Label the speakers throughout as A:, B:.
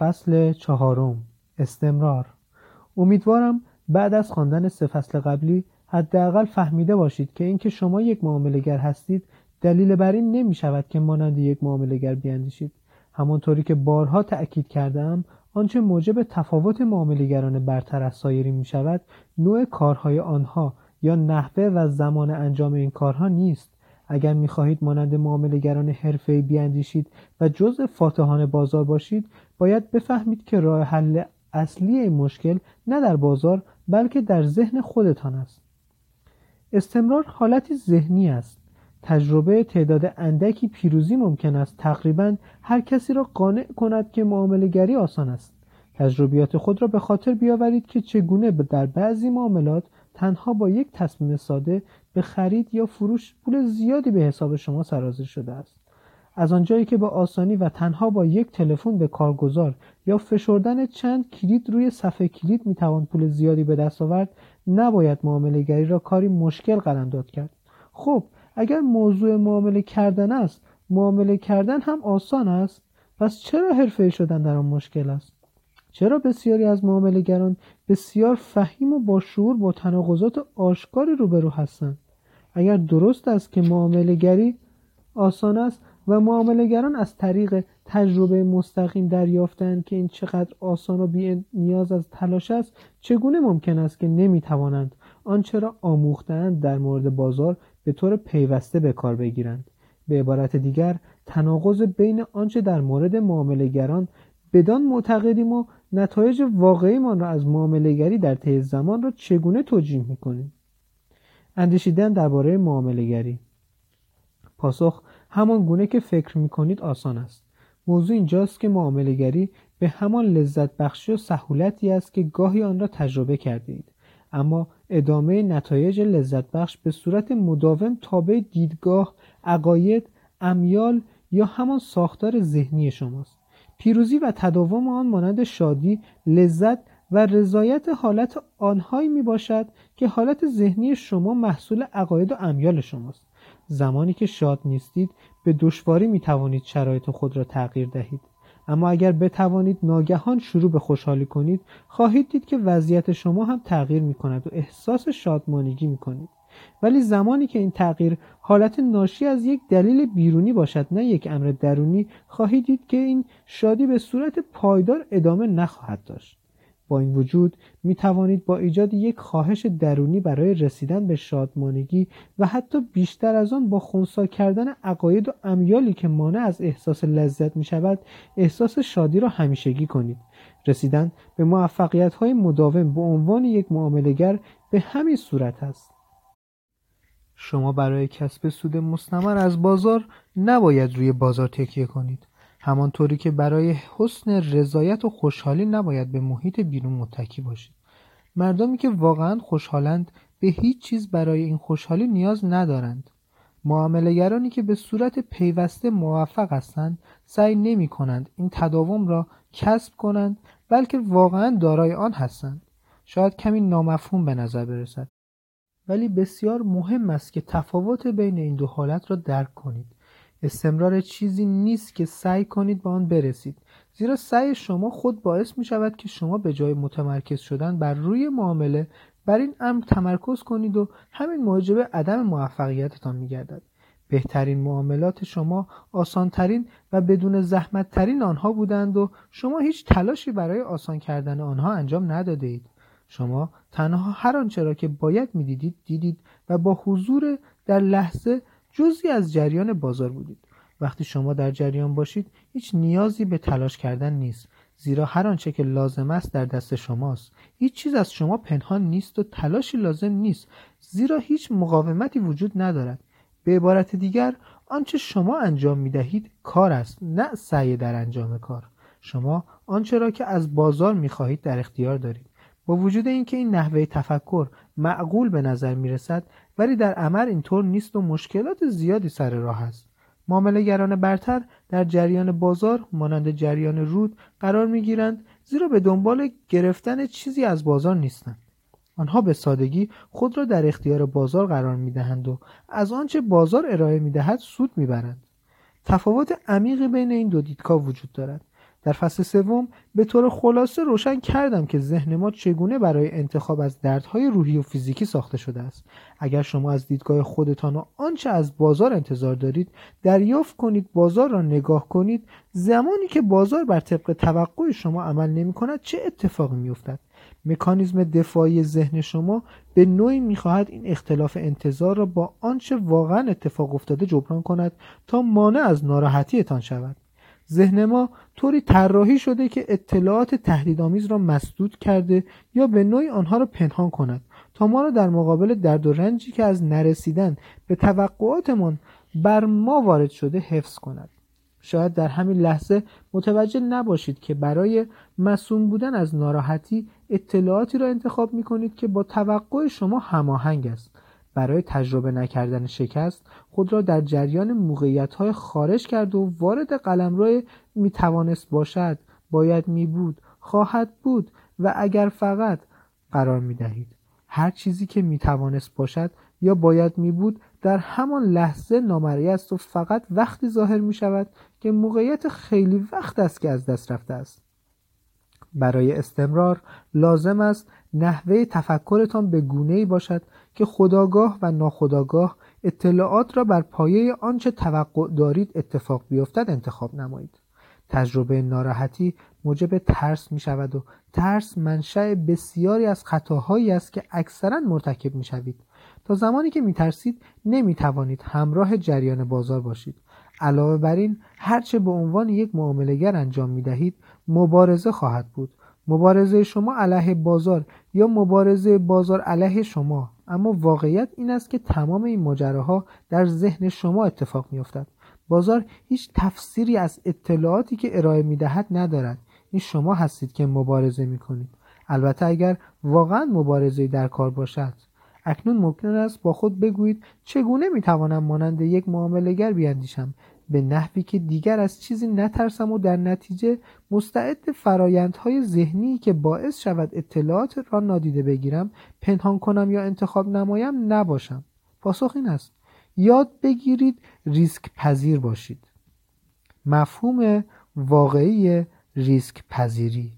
A: فصل چهارم. استمرار. امیدوارم بعد از خواندن سه فصل قبلی حداقل فهمیده باشید که اینکه شما یک معاملهگر هستید دلیل بر این نمی شود که مانند یک معاملهگر بیاندیشید. همانطوری که بارها تأکید کردم آنچه موجب تفاوت معاملهگران برتر از سایرین می شود نوع کارهای آنها یا نحوه و زمان انجام این کارها نیست. اگر می‌خواهید مانند معاملهگران حرفه‌ای بیاندیشید و جزء فاتحان بازار باشید باید بفهمید که راه حل اصلی این مشکل نه در بازار بلکه در ذهن خودتان است. استمرار حالتی ذهنی است. تجربه تعداد اندکی پیروزی ممکن است. تقریبا هر کسی را قانع کند که معاملهگری آسان است. تجربیات خود را به خاطر بیاورید که چگونه در بعضی معاملات تنها با یک تصمیم ساده به خرید یا فروش پول زیادی به حساب شما سرازیر شده است. از آنجایی که با آسانی و تنها با یک تلفن به کارگزار یا فشردن چند کلید روی صفحه کلید می‌توان پول زیادی به دست آورد نباید معامله گری را کاری مشکل قلمداد کرد. خب اگر موضوع معامله کردن است معامله کردن هم آسان است پس چرا حرفه شدن در آن مشکل است؟ چرا بسیاری از معاملهگران بسیار فهیم و با شعور با تناقضات آشکاری روبرو هستند؟ اگر درست است که معاملهگری آسان است و معاملهگران از طریق تجربه مستقیم دریافتند که این چقدر آسان و بی نیاز از تلاش است چگونه ممکن است که نمی‌توانند آنچه را آموختند در مورد بازار به طور پیوسته به کار بگیرند؟ به عبارت دیگر تناقض بین آنچه در مورد معاملهگران بدان معتقدیم و نتایج واقعیمان را از معاملهگری در طی زمان را چگونه توجیه می‌کنیم اندیشیدن درباره معاملهگری. پاسخ همان گونه که فکر می‌کنید آسان است. موضوع اینجاست که معاملهگری به همان لذت بخشی و سهولتی است که گاهی آن را تجربه کرده اید اما ادامه نتایج لذت بخش به صورت مداوم تابع دیدگاه، عقاید، امیال یا همان ساختار ذهنی شماست. پیروزی و تداوم آن مانند شادی، لذت و رضایت حالت آنهایی می باشد که حالت ذهنی شما محصول عقاید و امیال شماست. زمانی که شاد نیستید به دشواری می توانید شرایط خود را تغییر دهید. اما اگر بتوانید ناگهان شروع به خوشحالی کنید خواهید دید که وضعیت شما هم تغییر می کند و احساس شادمانگی می کنید ولی زمانی که این تغییر حالت ناشی از یک دلیل بیرونی باشد نه یک امر درونی خواهید دید که این شادی به صورت پایدار ادامه نخواهد داشت. با این وجود می توانید با ایجاد یک خواهش درونی برای رسیدن به شادمانگی و حتی بیشتر از آن با خونسا کردن عقاید و امیالی که مانع از احساس لذت می شود احساس شادی را همیشگی کنید. رسیدن به موفقیت های مداوم به عنوان یک معاملهگر به همین صورت است. شما برای کسب سود مستمر از بازار نباید روی بازار تکیه کنید. همانطوری که برای حسن رضایت و خوشحالی نباید به محیط بیرون متکی باشید. مردمی که واقعا خوشحالند به هیچ چیز برای این خوشحالی نیاز ندارند. معاملهگرانی که به صورت پیوسته موفق هستند سعی نمی کنند این تداوم را کسب کنند بلکه واقعا دارای آن هستند. شاید کمی نامفهوم به نظر برسد. ولی بسیار مهم است که تفاوت بین این دو حالت را درک کنید استمرار چیزی نیست که سعی کنید به آن برسید زیرا سعی شما خود باعث می شود که شما به جای متمرکز شدن بر روی معامله بر این امر تمرکز کنید و همین موجب عدم موفقیتتان می گردد. بهترین معاملات شما آسانترین و بدون زحمت ترین آنها بودند و شما هیچ تلاشی برای آسان کردن آنها انجام نداده اید. شما تنها هر آنچه را که باید می‌دیدید دیدید و با حضور در لحظه جزی از جریان بازار بودید. وقتی شما در جریان باشید هیچ نیازی به تلاش کردن نیست زیرا هر آنچه که لازم است در دست شماست. هیچ چیز از شما پنهان نیست و تلاشی لازم نیست زیرا هیچ مقاومتی وجود ندارد. به عبارت دیگر آنچه شما انجام می دهید کار است نه سعی در انجام کار. شما آنچه را که از بازار می خواهید در اختیار دارید. با وجود اینکه این نحوه تفکر معقول به نظر می رسد ولی در عمل اینطور نیست و مشکلات زیادی سر راه است. معاملهگران برتر در جریان بازار مانند جریان رود قرار می‌گیرند زیرا به دنبال گرفتن چیزی از بازار نیستند. آنها به سادگی خود را در اختیار بازار قرار می‌دهند و از آنچه بازار ارائه می‌دهد سود می‌برند. تفاوت عمیقی بین این دو دیدگاه وجود دارد. در فصل سوم به طور خلاصه روشن کردم که ذهن ما چگونه برای انتخاب از دردهای روحی و فیزیکی ساخته شده است. اگر شما از دیدگاه خودتان و آنچه از بازار انتظار دارید دریافت کنید بازار را نگاه کنید زمانی که بازار بر طبق توقع شما عمل نمی کند چه اتفاقی می افتد؟ مکانیزم دفاعی ذهن شما به نوعی می‌خواهد این اختلاف انتظار را با آنچه واقعا اتفاق افتاده جبران کند تا مانع از ناراحتیتان شود. ذهن ما طوری طراحی شده که اطلاعات تهدیدآمیز را مسدود کرده یا به نوعی آنها را پنهان کند تا ما را در مقابل درد و رنجی که از نرسیدن به توقعاتمان بر ما وارد شده حفظ کند. شاید در همین لحظه متوجه نباشید که برای مسئول بودن از ناراحتی اطلاعاتی را انتخاب می کنید که با توقع شما هماهنگ است. برای تجربه نکردن شکست خود را در جریان موقعیت های خارج کرد و وارد قلمرو می توانست باشد. باید می بود خواهد بود و اگر فقط قرار می دهید هر چیزی که می توانست باشد یا باید می بود در همان لحظه نامری است و فقط وقتی ظاهر می شود که موقعیت خیلی وقت است که از دست رفته است. برای استمرار لازم است نحوه تفکرتان به گونه ای باشد که خداگاه و ناخداگاه اطلاعات را بر پایه آنچه توقع دارید اتفاق بیفتد انتخاب نمایید. تجربه ناراحتی موجب ترس می شود و ترس منشأ بسیاری از خطاهایی است که اکثرا مرتکب می شوید تا زمانی که می ترسید نمی توانید همراه جریان بازار باشید. علاوه بر این هرچه به عنوان یک معاملهگر انجام می دهید مبارزه خواهد بود. مبارزه شما علیه بازار یا مبارزه بازار علیه شما؟ اما واقعیت این است که تمام این ماجراها در ذهن شما اتفاق میافتد. بازار هیچ تفسیری از اطلاعاتی که ارائه می‌دهد ندارد. این شما هستید که مبارزه می‌کنید. البته اگر واقعا مبارزه در کار باشد. اکنون ممکن است با خود بگویید چگونه می‌توانم مانند یک معاملهگر بیاندیشم. به نحوی که دیگر از چیزی نترسم و در نتیجه مستعد فرایندهای ذهنی که باعث شود اطلاعات را نادیده بگیرم پنهان کنم یا انتخاب نمایم نباشم. پاسخ این است. یاد بگیرید ریسک پذیر باشید. مفهوم واقعی ریسک پذیری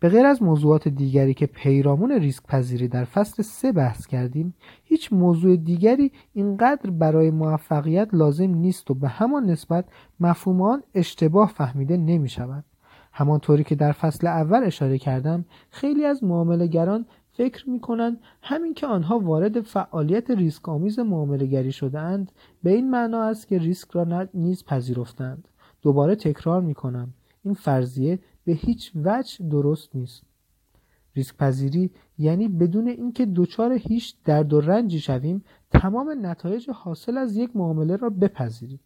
A: به غیر از موضوعات دیگری که پیرامون ریسک پذیری در فصل سه بحث کردیم هیچ موضوع دیگری اینقدر برای موفقیت لازم نیست و به همان نسبت مفهوم اشتباه فهمیده نمی شود همانطوری که در فصل اول اشاره کردم خیلی از معاملهگران فکر می کنند همین که آنها وارد فعالیت ریسک آمیز معاملهگری شدهاند به این معنا است که ریسک را نیز پذیرفتند. دوباره تکرار می کنم این فرضیه به هیچ وجه درست نیست. ریسک پذیری یعنی بدون اینکه دچار هیچ درد و رنجی شویم تمام نتایج حاصل از یک معامله را بپذیریم.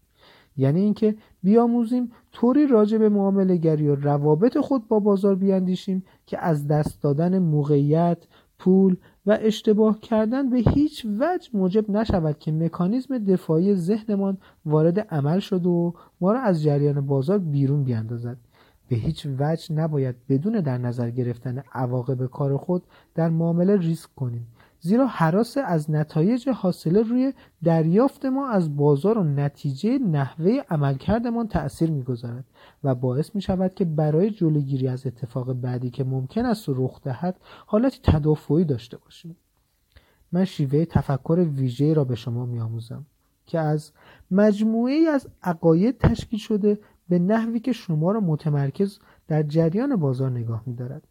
A: یعنی اینکه بیاموزیم طوری راجع به معامله گری و روابط خود با بازار بیاندیشیم که از دست دادن موقعیت، پول و اشتباه کردن به هیچ وجه موجب نشود که مکانیزم دفاعی ذهنمان وارد عمل شده و ما را از جریان بازار بیرون بیاندازد. به هیچ وجه نباید بدون در نظر گرفتن عواقب کار خود در معامله ریسک کنیم. زیرا حراس از نتایج حاصله روی دریافت ما از بازار و نتیجه نحوه عملکردمان تأثیر می‌گذارد و باعث می شود که برای جلوگیری از اتفاق بعدی که ممکن است رخ دهد حالتی تدافعی داشته باشیم. من شیوه تفکر ویژه را به شما میآموزم که از مجموعه از عقاید تشکیل شده به نحوی که شما را متمرکز در جریان بازار نگاه می دارد.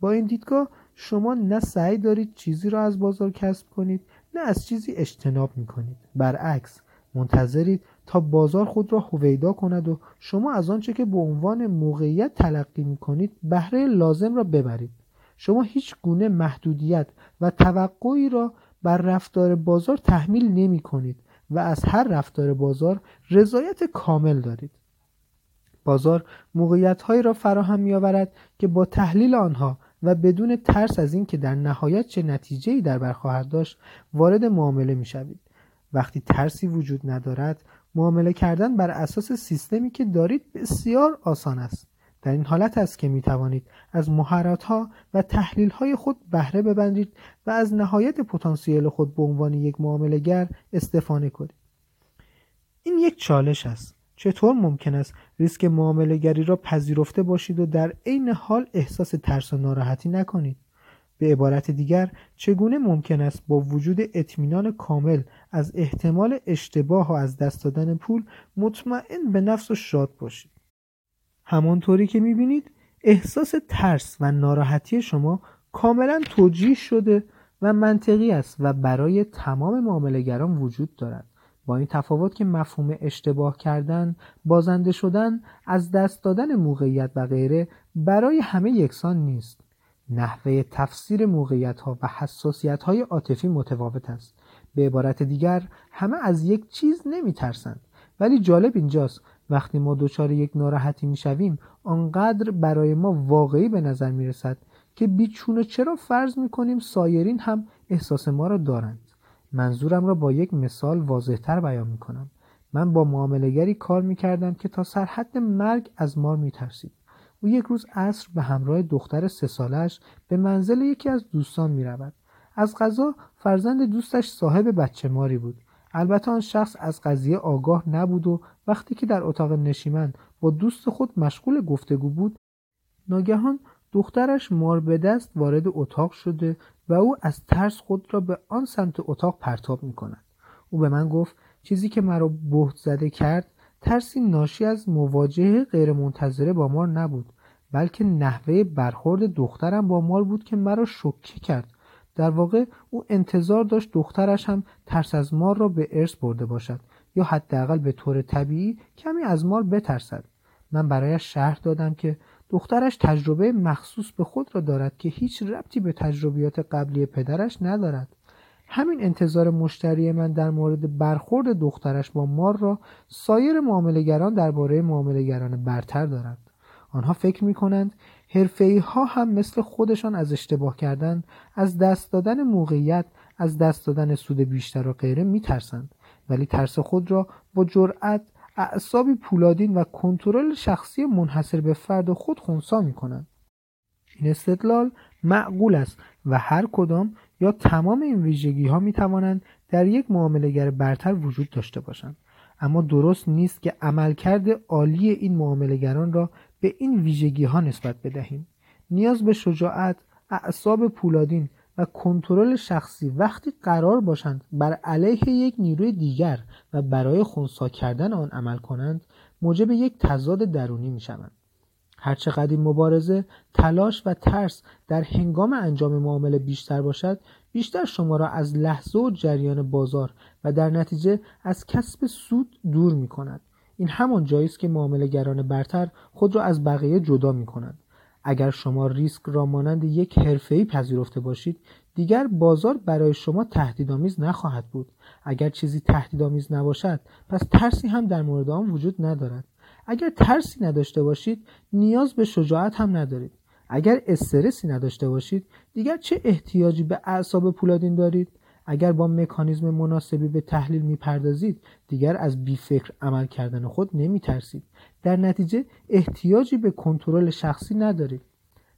A: با این دیدگاه شما نه سعی دارید چیزی را از بازار کسب کنید نه از چیزی اجتناب می کنید. برعکس منتظرید تا بازار خود را هویدا کند و شما از آنچه که به عنوان موقعیت تلقی می کنید بهره لازم را ببرید. شما هیچ گونه محدودیت و توقعی را بر رفتار بازار تحمیل نمی کنید و از هر رفتار بازار رضایت کامل دارید. بازار موقعیت را فراهم می آورد که با تحلیل آنها و بدون ترس از اینکه در نهایت چه نتیجه در بر خواهد داشت وارد معامله می شوید. وقتی ترسی وجود ندارد معامله کردن بر اساس سیستمی که دارید بسیار آسان است. در این حالت است که می توانید از مهارت ها و تحلیل های خود بهره ببندید و از نهایت پتانسیل خود به عنوان یک معامله گر استفاده کنید. این یک چالش است. چطور ممکن است ریسک معاملهگری را پذیرفته باشید و در عین حال احساس ترس و ناراحتی نکنید؟ به عبارت دیگر چگونه ممکن است با وجود اطمینان کامل از احتمال اشتباه و از دست دادن پول مطمئن به نفس و شاد باشید؟ همانطوری که می‌بینید احساس ترس و ناراحتی شما کاملا توجیه شده و منطقی است و برای تمام معاملهگران وجود دارد. با این تفاوت که مفهوم اشتباه کردن، بازنده شدن، از دست دادن موقعیت و غیره برای همه یکسان نیست. نحوه تفسیر موقعیت ها و حساسیت های عاطفی متفاوت است. به عبارت دیگر همه از یک چیز نمی ترسند. ولی جالب اینجاست وقتی ما دچار یک ناراحتی می شویم آنقدر برای ما واقعی به نظر می رسد که بیچونه چرا فرض می کنیم سایرین هم احساس ما را دارند. منظورم را با یک مثال واضحتر بیان می کنم. من با معاملگری کار می کردم که تا سرحد مرگ از مار می ترسید. او یک روز عصر به همراه دختر سه سالش به منزل یکی از دوستان می رود. از غذا فرزند دوستش صاحب بچه ماری بود. البته آن شخص از قضیه آگاه نبود و وقتی که در اتاق نشیمن با دوست خود مشغول گفتگو بود ناگهان دخترش مار به دست وارد اتاق شده و او از ترس خود را به آن سمت اتاق پرتاب می کند. او به من گفت چیزی که مرا بهت زده کرد ترسی ناشی از مواجهه غیرمنتظره با مار نبود بلکه نحوه برخورد دخترم با مار بود که مرا شوکه کرد در واقع او انتظار داشت دخترش هم ترس از مار را به ارث برده باشد یا حداقل به طور طبیعی کمی از مار بترسد من برایش شرح دادم که دخترش تجربه مخصوص به خود را دارد که هیچ ربطی به تجربیات قبلی پدرش ندارد. همین انتظار مشتری من در مورد برخورد دخترش با مار را سایر معاملهگران درباره معاملهگران برتر دارند آنها فکر می کنند حرفه‌ای ها هم مثل خودشان از اشتباه کردن از دست دادن موقعیت از دست دادن سود بیشتر و غیره میترسند. ولی ترس خود را با جرأت اعصابی پولادین و کنترل شخصی منحصر به فرد خود خونسا می کنند. این استدلال معقول است و هر کدام یا تمام این ویژگی ها می توانند در یک معاملهگر برتر وجود داشته باشند اما درست نیست که عملکرد عالی این معاملهگران را به این ویژگی ها نسبت بدهیم نیاز به شجاعت اعصاب پولادین و کنترل شخصی وقتی قرار باشند بر علیه یک نیروی دیگر و برای خونسا کردن آن عمل کنند موجب یک تضاد درونی می شوند. هرچقدر این مبارزه تلاش و ترس در هنگام انجام معامله بیشتر باشد بیشتر شما را از لحظه و جریان بازار و در نتیجه از کسب سود دور می کند. این همان جایی است که معاملهگران برتر خود را از بقیه جدا می کنند. اگر شما ریسک را مانند یک حرفه‌ای پذیرفته باشید دیگر بازار برای شما تهدیدآمیز نخواهد بود. اگر چیزی تهدیدآمیز نباشد پس ترسی هم در مورد آن وجود ندارد. اگر ترسی نداشته باشید نیاز به شجاعت هم ندارید. اگر استرسی نداشته باشید دیگر چه احتیاجی به اعصاب پولادین دارید؟ اگر با مکانیزم مناسبی به تحلیل می‌پردازید دیگر از بیفکر عمل کردن خود نمی ترسید در نتیجه احتیاجی به کنترل شخصی ندارید.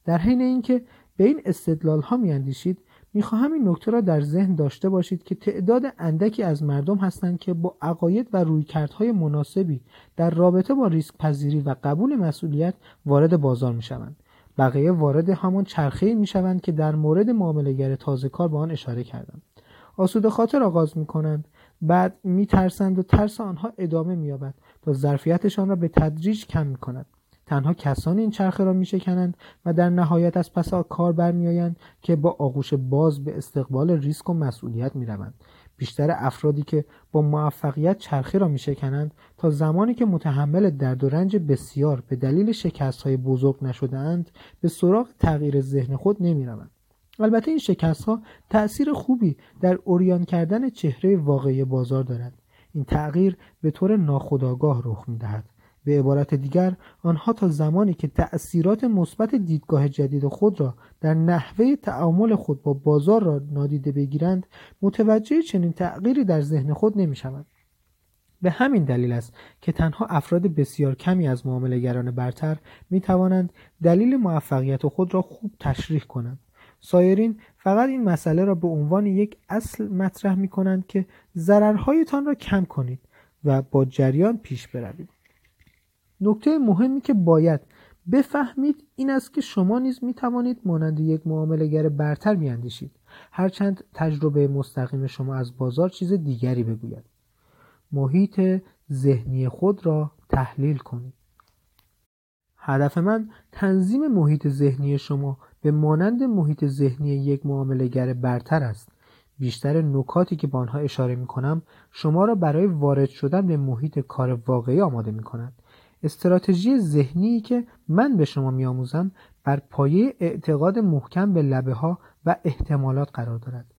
A: در حین اینکه به این استدلال ها میاندیشید می‌خواهم این نکته را در ذهن داشته باشید که تعداد اندکی از مردم هستند که با عقاید و رویکردهای مناسبی در رابطه با ریسک پذیری و قبول مسئولیت وارد بازار می‌شوند. بقیه وارد همان چرخه می‌شوند که در مورد معاملهگر تازه کار به آن اشاره کردم آسوده خاطر آغاز می کنند بعد می ترسند و ترس آنها ادامه می یابد تا ظرفیتشان را به تدریج کم می کند تنها کسانی این چرخه را می شکنند و در نهایت از پس کار برمیآیند که با آغوش باز به استقبال ریسک و مسئولیت می روند. بیشتر افرادی که با موفقیت چرخه را می شکنند تا زمانی که متحمل درد و رنج بسیار به دلیل شکست های بزرگ نشدهاند به سراغ تغییر ذهن خود نمی روند. البته این شکست ها تأثیر خوبی در اوریان کردن چهره واقعی بازار دارد. این تغییر به طور ناخودآگاه رخ می دهد به عبارت دیگر آنها تا زمانی که تأثیرات مثبت دیدگاه جدید خود را در نحوه تعامل خود با بازار را نادیده بگیرند متوجه چنین تغییری در ذهن خود نمی شود. به همین دلیل است که تنها افراد بسیار کمی از معاملهگران برتر می توانند دلیل موفقیت خود را خوب تشریح کنند. سایرین فقط این مسئله را به عنوان یک اصل مطرح می کنند که ضررهایتان را کم کنید و با جریان پیش بروید. نکته مهمی که باید بفهمید این است که شما نیز می توانید مانند یک معاملهگر برتر بیاندیشید هرچند تجربه مستقیم شما از بازار چیز دیگری بگوید. محیط ذهنی خود را تحلیل کنید. هدف من تنظیم محیط ذهنی شما به مانند محیط ذهنی یک معاملهگر برتر است. بیشتر نکاتی که به آنها اشاره می کنم شما را برای وارد شدن به محیط کار واقعی آماده می کنند استراتژی ذهنی که من به شما میآموزم بر پایه اعتقاد محکم به لبه ها و احتمالات قرار دارد.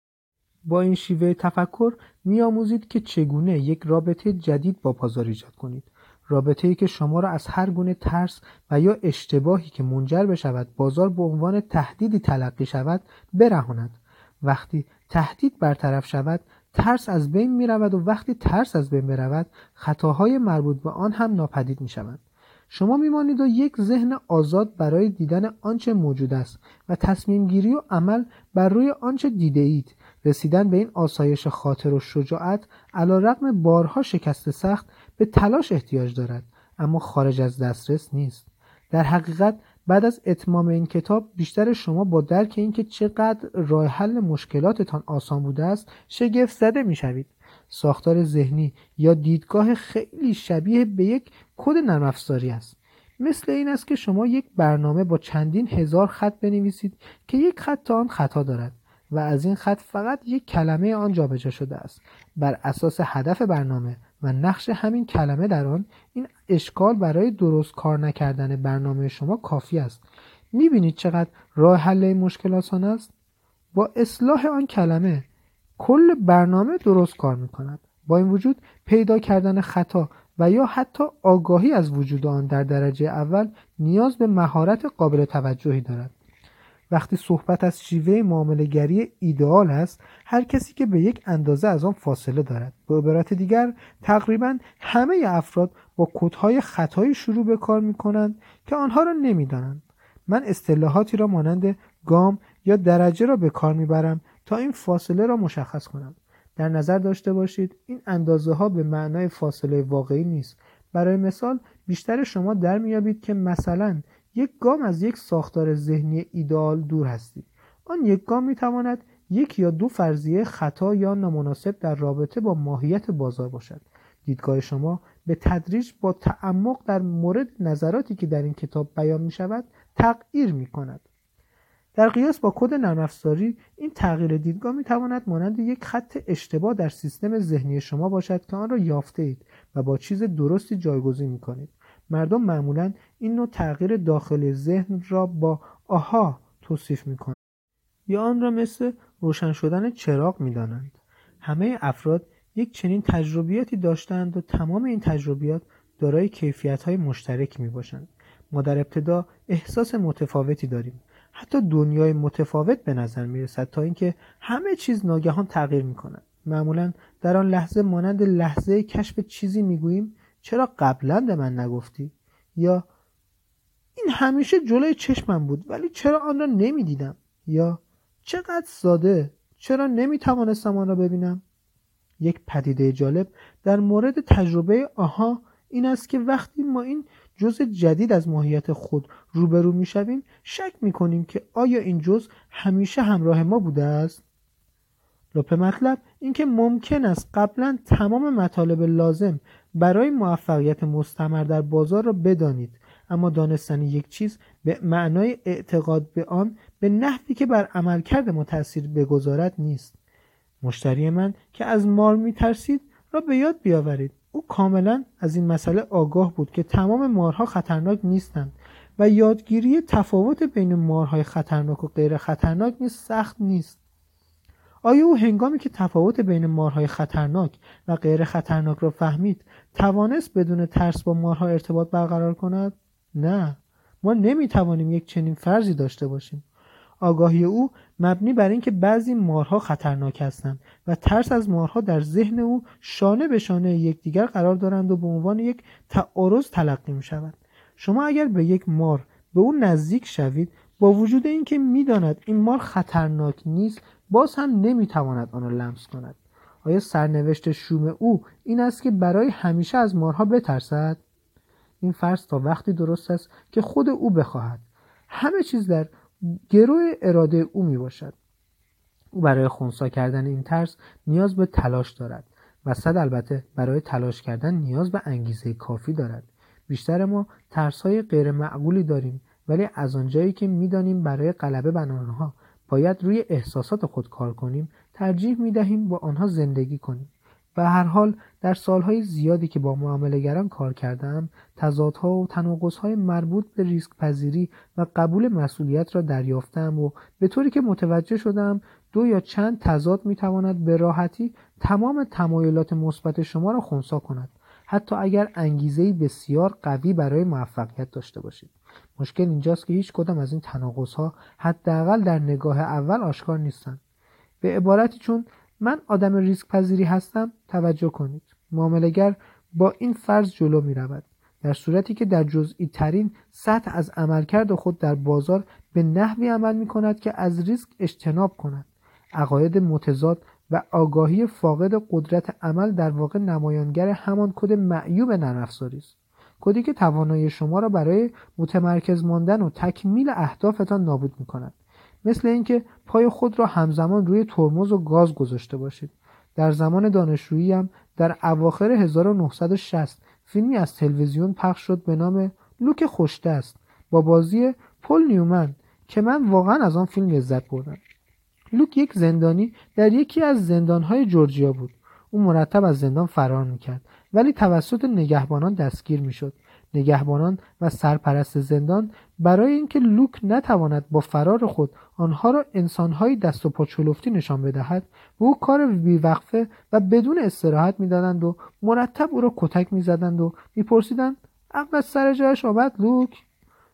A: با این شیوه تفکر میآموزید که چگونه یک رابطه جدید با بازار ایجاد کنید. رابطه ای که شما را از هر گونه ترس و یا اشتباهی که منجر بشود بازار به عنوان تهدیدی تلقی شود برهاند وقتی تهدید برطرف شود ترس از بین می رود و وقتی ترس از بین برود خطاهای مربوط به آن هم ناپدید می شود. شما میمانید و یک ذهن آزاد برای دیدن آنچه موجود است و تصمیم گیری و عمل بر روی آنچه دیده اید رسیدن به این آسایش خاطر و شجاعت علا رقم بارها شکست سخت به تلاش احتیاج دارد اما خارج از دسترس نیست. در حقیقت بعد از اتمام این کتاب بیشتر شما با درک اینکه چقدر راه حل مشکلاتتان آسان بوده است شگفت زده می‌شوید. ساختار ذهنی یا دیدگاه خیلی شبیه به یک کد نرم افزاری است. مثل این است که شما یک برنامه با چندین هزار خط بنویسید که یک خط آن خطا دارد و از این خط فقط یک کلمه آن جابجا شده است. بر اساس هدف برنامه و نقش همین کلمه در آن این اشکال برای درست کار نکردن برنامه شما کافی است. می‌بینید چقدر راه حل مشکل آسان است؟ با اصلاح آن کلمه کل برنامه درست کار می‌کند. با این وجود پیدا کردن خطا و یا حتی آگاهی از وجود آن در درجه اول نیاز به مهارت قابل توجهی دارد. وقتی صحبت از شیوه معاملهگری ایدئال است هر کسی که به یک اندازه از آن فاصله دارد. به عبارت دیگر تقریبا همه افراد با کدهای خطایی شروع به کار می کنند که آنها را نمی‌دانند. من اصطلاحاتی را مانند گام یا درجه را به کار می‌برم تا این فاصله را مشخص کنم. در نظر داشته باشید این اندازه ها به معنای فاصله واقعی نیست. برای مثال بیشتر شما در میابید که مثلا یک گام از یک ساختار ذهنی ایدال دور هستید آن یک گام می‌تواند یک یا دو فرضیه خطا یا نامناسب در رابطه با ماهیت بازار باشد دیدگاه شما به تدریج با تعمق در مورد نظراتی که در این کتاب بیان می شود تغییر می کند. در قیاس با کد نرم این تغییر دیدگاه می تواند مانند یک خط اشتباه در سیستم ذهنی شما باشد که آن را یافته اید و با چیز درستی جایگزین می کنید. مردم معمولا این نوع تغییر داخل ذهن را با آها توصیف می کنند یا آن را مثل روشن شدن چراغ می دانند. همه افراد یک چنین تجربیاتی داشتند و تمام این تجربیات دارای کیفیت های مشترک می باشند. ما در ابتدا احساس متفاوتی داریم حتی دنیای متفاوت به نظر می رسد تا اینکه همه چیز ناگهان تغییر می کند معمولا در آن لحظه مانند لحظه کشف چیزی می گوییم چرا قبلا به من نگفتی؟ یا این همیشه جلوی چشمم بود ولی چرا آن را نمی‌دیدم؟ یا چقدر ساده چرا نمی توانستم آن را ببینم؟ یک پدیده جالب در مورد تجربه آها این است که وقتی ما این جزء جدید از ماهیت خود روبرو می‌شویم شک می‌کنیم که آیا این جزء همیشه همراه ما بوده است؟ لپ مطلب اینکه ممکن است قبلا تمام مطالب لازم برای موفقیت مستمر در بازار را بدانید. اما دانستن یک چیز به معنای اعتقاد به آن به نحوی که بر عملکرد ما تاثیر بگذارد نیست. مشتری من که از مار میترسید را به یاد بیاورید. او کاملا از این مسئله آگاه بود که تمام مارها خطرناک نیستند و یادگیری تفاوت بین مارهای خطرناک و غیر خطرناک نیز سخت نیست. آیا او هنگامی که تفاوت بین مارهای خطرناک و غیر خطرناک را فهمید توانست بدون ترس با مارها ارتباط برقرار کند؟ نه. ما نمی‌توانیم یک چنین فرضی داشته باشیم. آگاهی او مبنی بر اینکه بعضی مارها خطرناک هستند و ترس از مارها در ذهن او شانه به شانه یکدیگر قرار دارند و به عنوان یک تعارض تلقی می شود شما اگر به یک مار به او نزدیک شوید با وجود اینکه می‌داند این مار خطرناک نیست باز هم نمی‌تواند آن را لمس کند. آیا سرنوشت شوم او این است که برای همیشه از مارها بترسد؟ این فرض تا وقتی درست است که خود او بخواهد. همه چیز در گروه اراده او می باشد او برای خونسا کردن این ترس نیاز به تلاش دارد و صد البته برای تلاش کردن نیاز به انگیزه کافی دارد. بیشتر ما ترس های غیر معقولی داریم ولی از آنجایی که می‌دانیم برای غلبه بر آنها باید روی احساسات خود کار کنیم ترجیح می دهیم با آنها زندگی کنیم. به هر حال در سالهای زیادی که با معاملهگران کار کردم تضادها و تناقضهای مربوط به ریسک پذیری و قبول مسئولیت را دریافتم و به طوری که متوجه شدم دو یا چند تضاد می تواند به راحتی تمام تمایلات مثبت شما را خونسا کند. حتی اگر انگیزه بسیار قوی برای موفقیت داشته باشید. مشکل اینجاست که هیچ کدام از این تناقض ها حداقل در نگاه اول آشکار نیستند به عبارتی چون من آدم ریسک پذیری هستم توجه کنید. معاملهگر با این فرض جلو می رود در صورتی که در جزئی ترین سطح از عملکرد خود در بازار به نحوی عمل می کند که از ریسک اجتناب کند. عقاید متضاد و آگاهی فاقد قدرت عمل در واقع نمایانگر همان کد معیوب نرم است. کدی که توانایی شما را برای متمرکز ماندن و تکمیل اهدافتان نابود می کند مثل اینکه پای خود را همزمان روی ترمز و گاز گذاشته باشید. در زمان دانشجویی هم در اواخر 1960 فیلمی از تلویزیون پخش شد به نام لوک خوشته است با بازی پل نیومن که من واقعا از آن فیلم لذت بردم. لوک یک زندانی در یکی از زندانهای جورجیا بود. او مرتب از زندان فرار می‌کرد. ولی توسط نگهبانان دستگیر می‌شد. نگهبانان و سرپرست زندان برای اینکه لوک نتواند با فرار خود آنها را انسانهایی دست و پا چلفتی نشان بدهد و او کار بیوقفه و بدون استراحت می‌دادند و مرتب او را کتک می‌زدند و میپرسیدند عقل سر جایش آمد لوک؟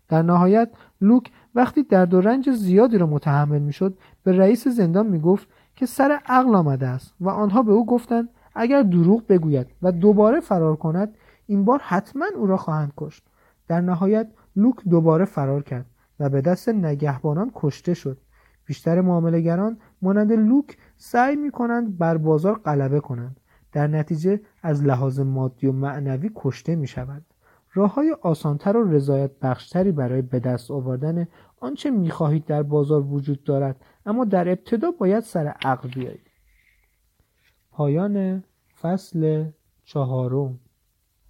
A: در نهایت لوک وقتی درد و رنج زیادی را متحمل می‌شد به رئیس زندان می‌گفت که سر عقل آمده است و آنها به او گفتند اگر دروغ بگوید و دوباره فرار کند این بار حتما او را خواهند کشت. در نهایت لوک دوباره فرار کرد و به دست نگهبانان کشته شد. بیشتر معاملهگران مانند لوک سعی می کنند بر بازار غلبه کنند. در نتیجه از لحاظ مادی و معنوی کشته می شود راه های آسانتر و رضایت بخشتری برای به دست آوردن آنچه می خواهید در بازار وجود دارد اما در ابتدا باید سر عقل بیایید. پایان فصل چهارم.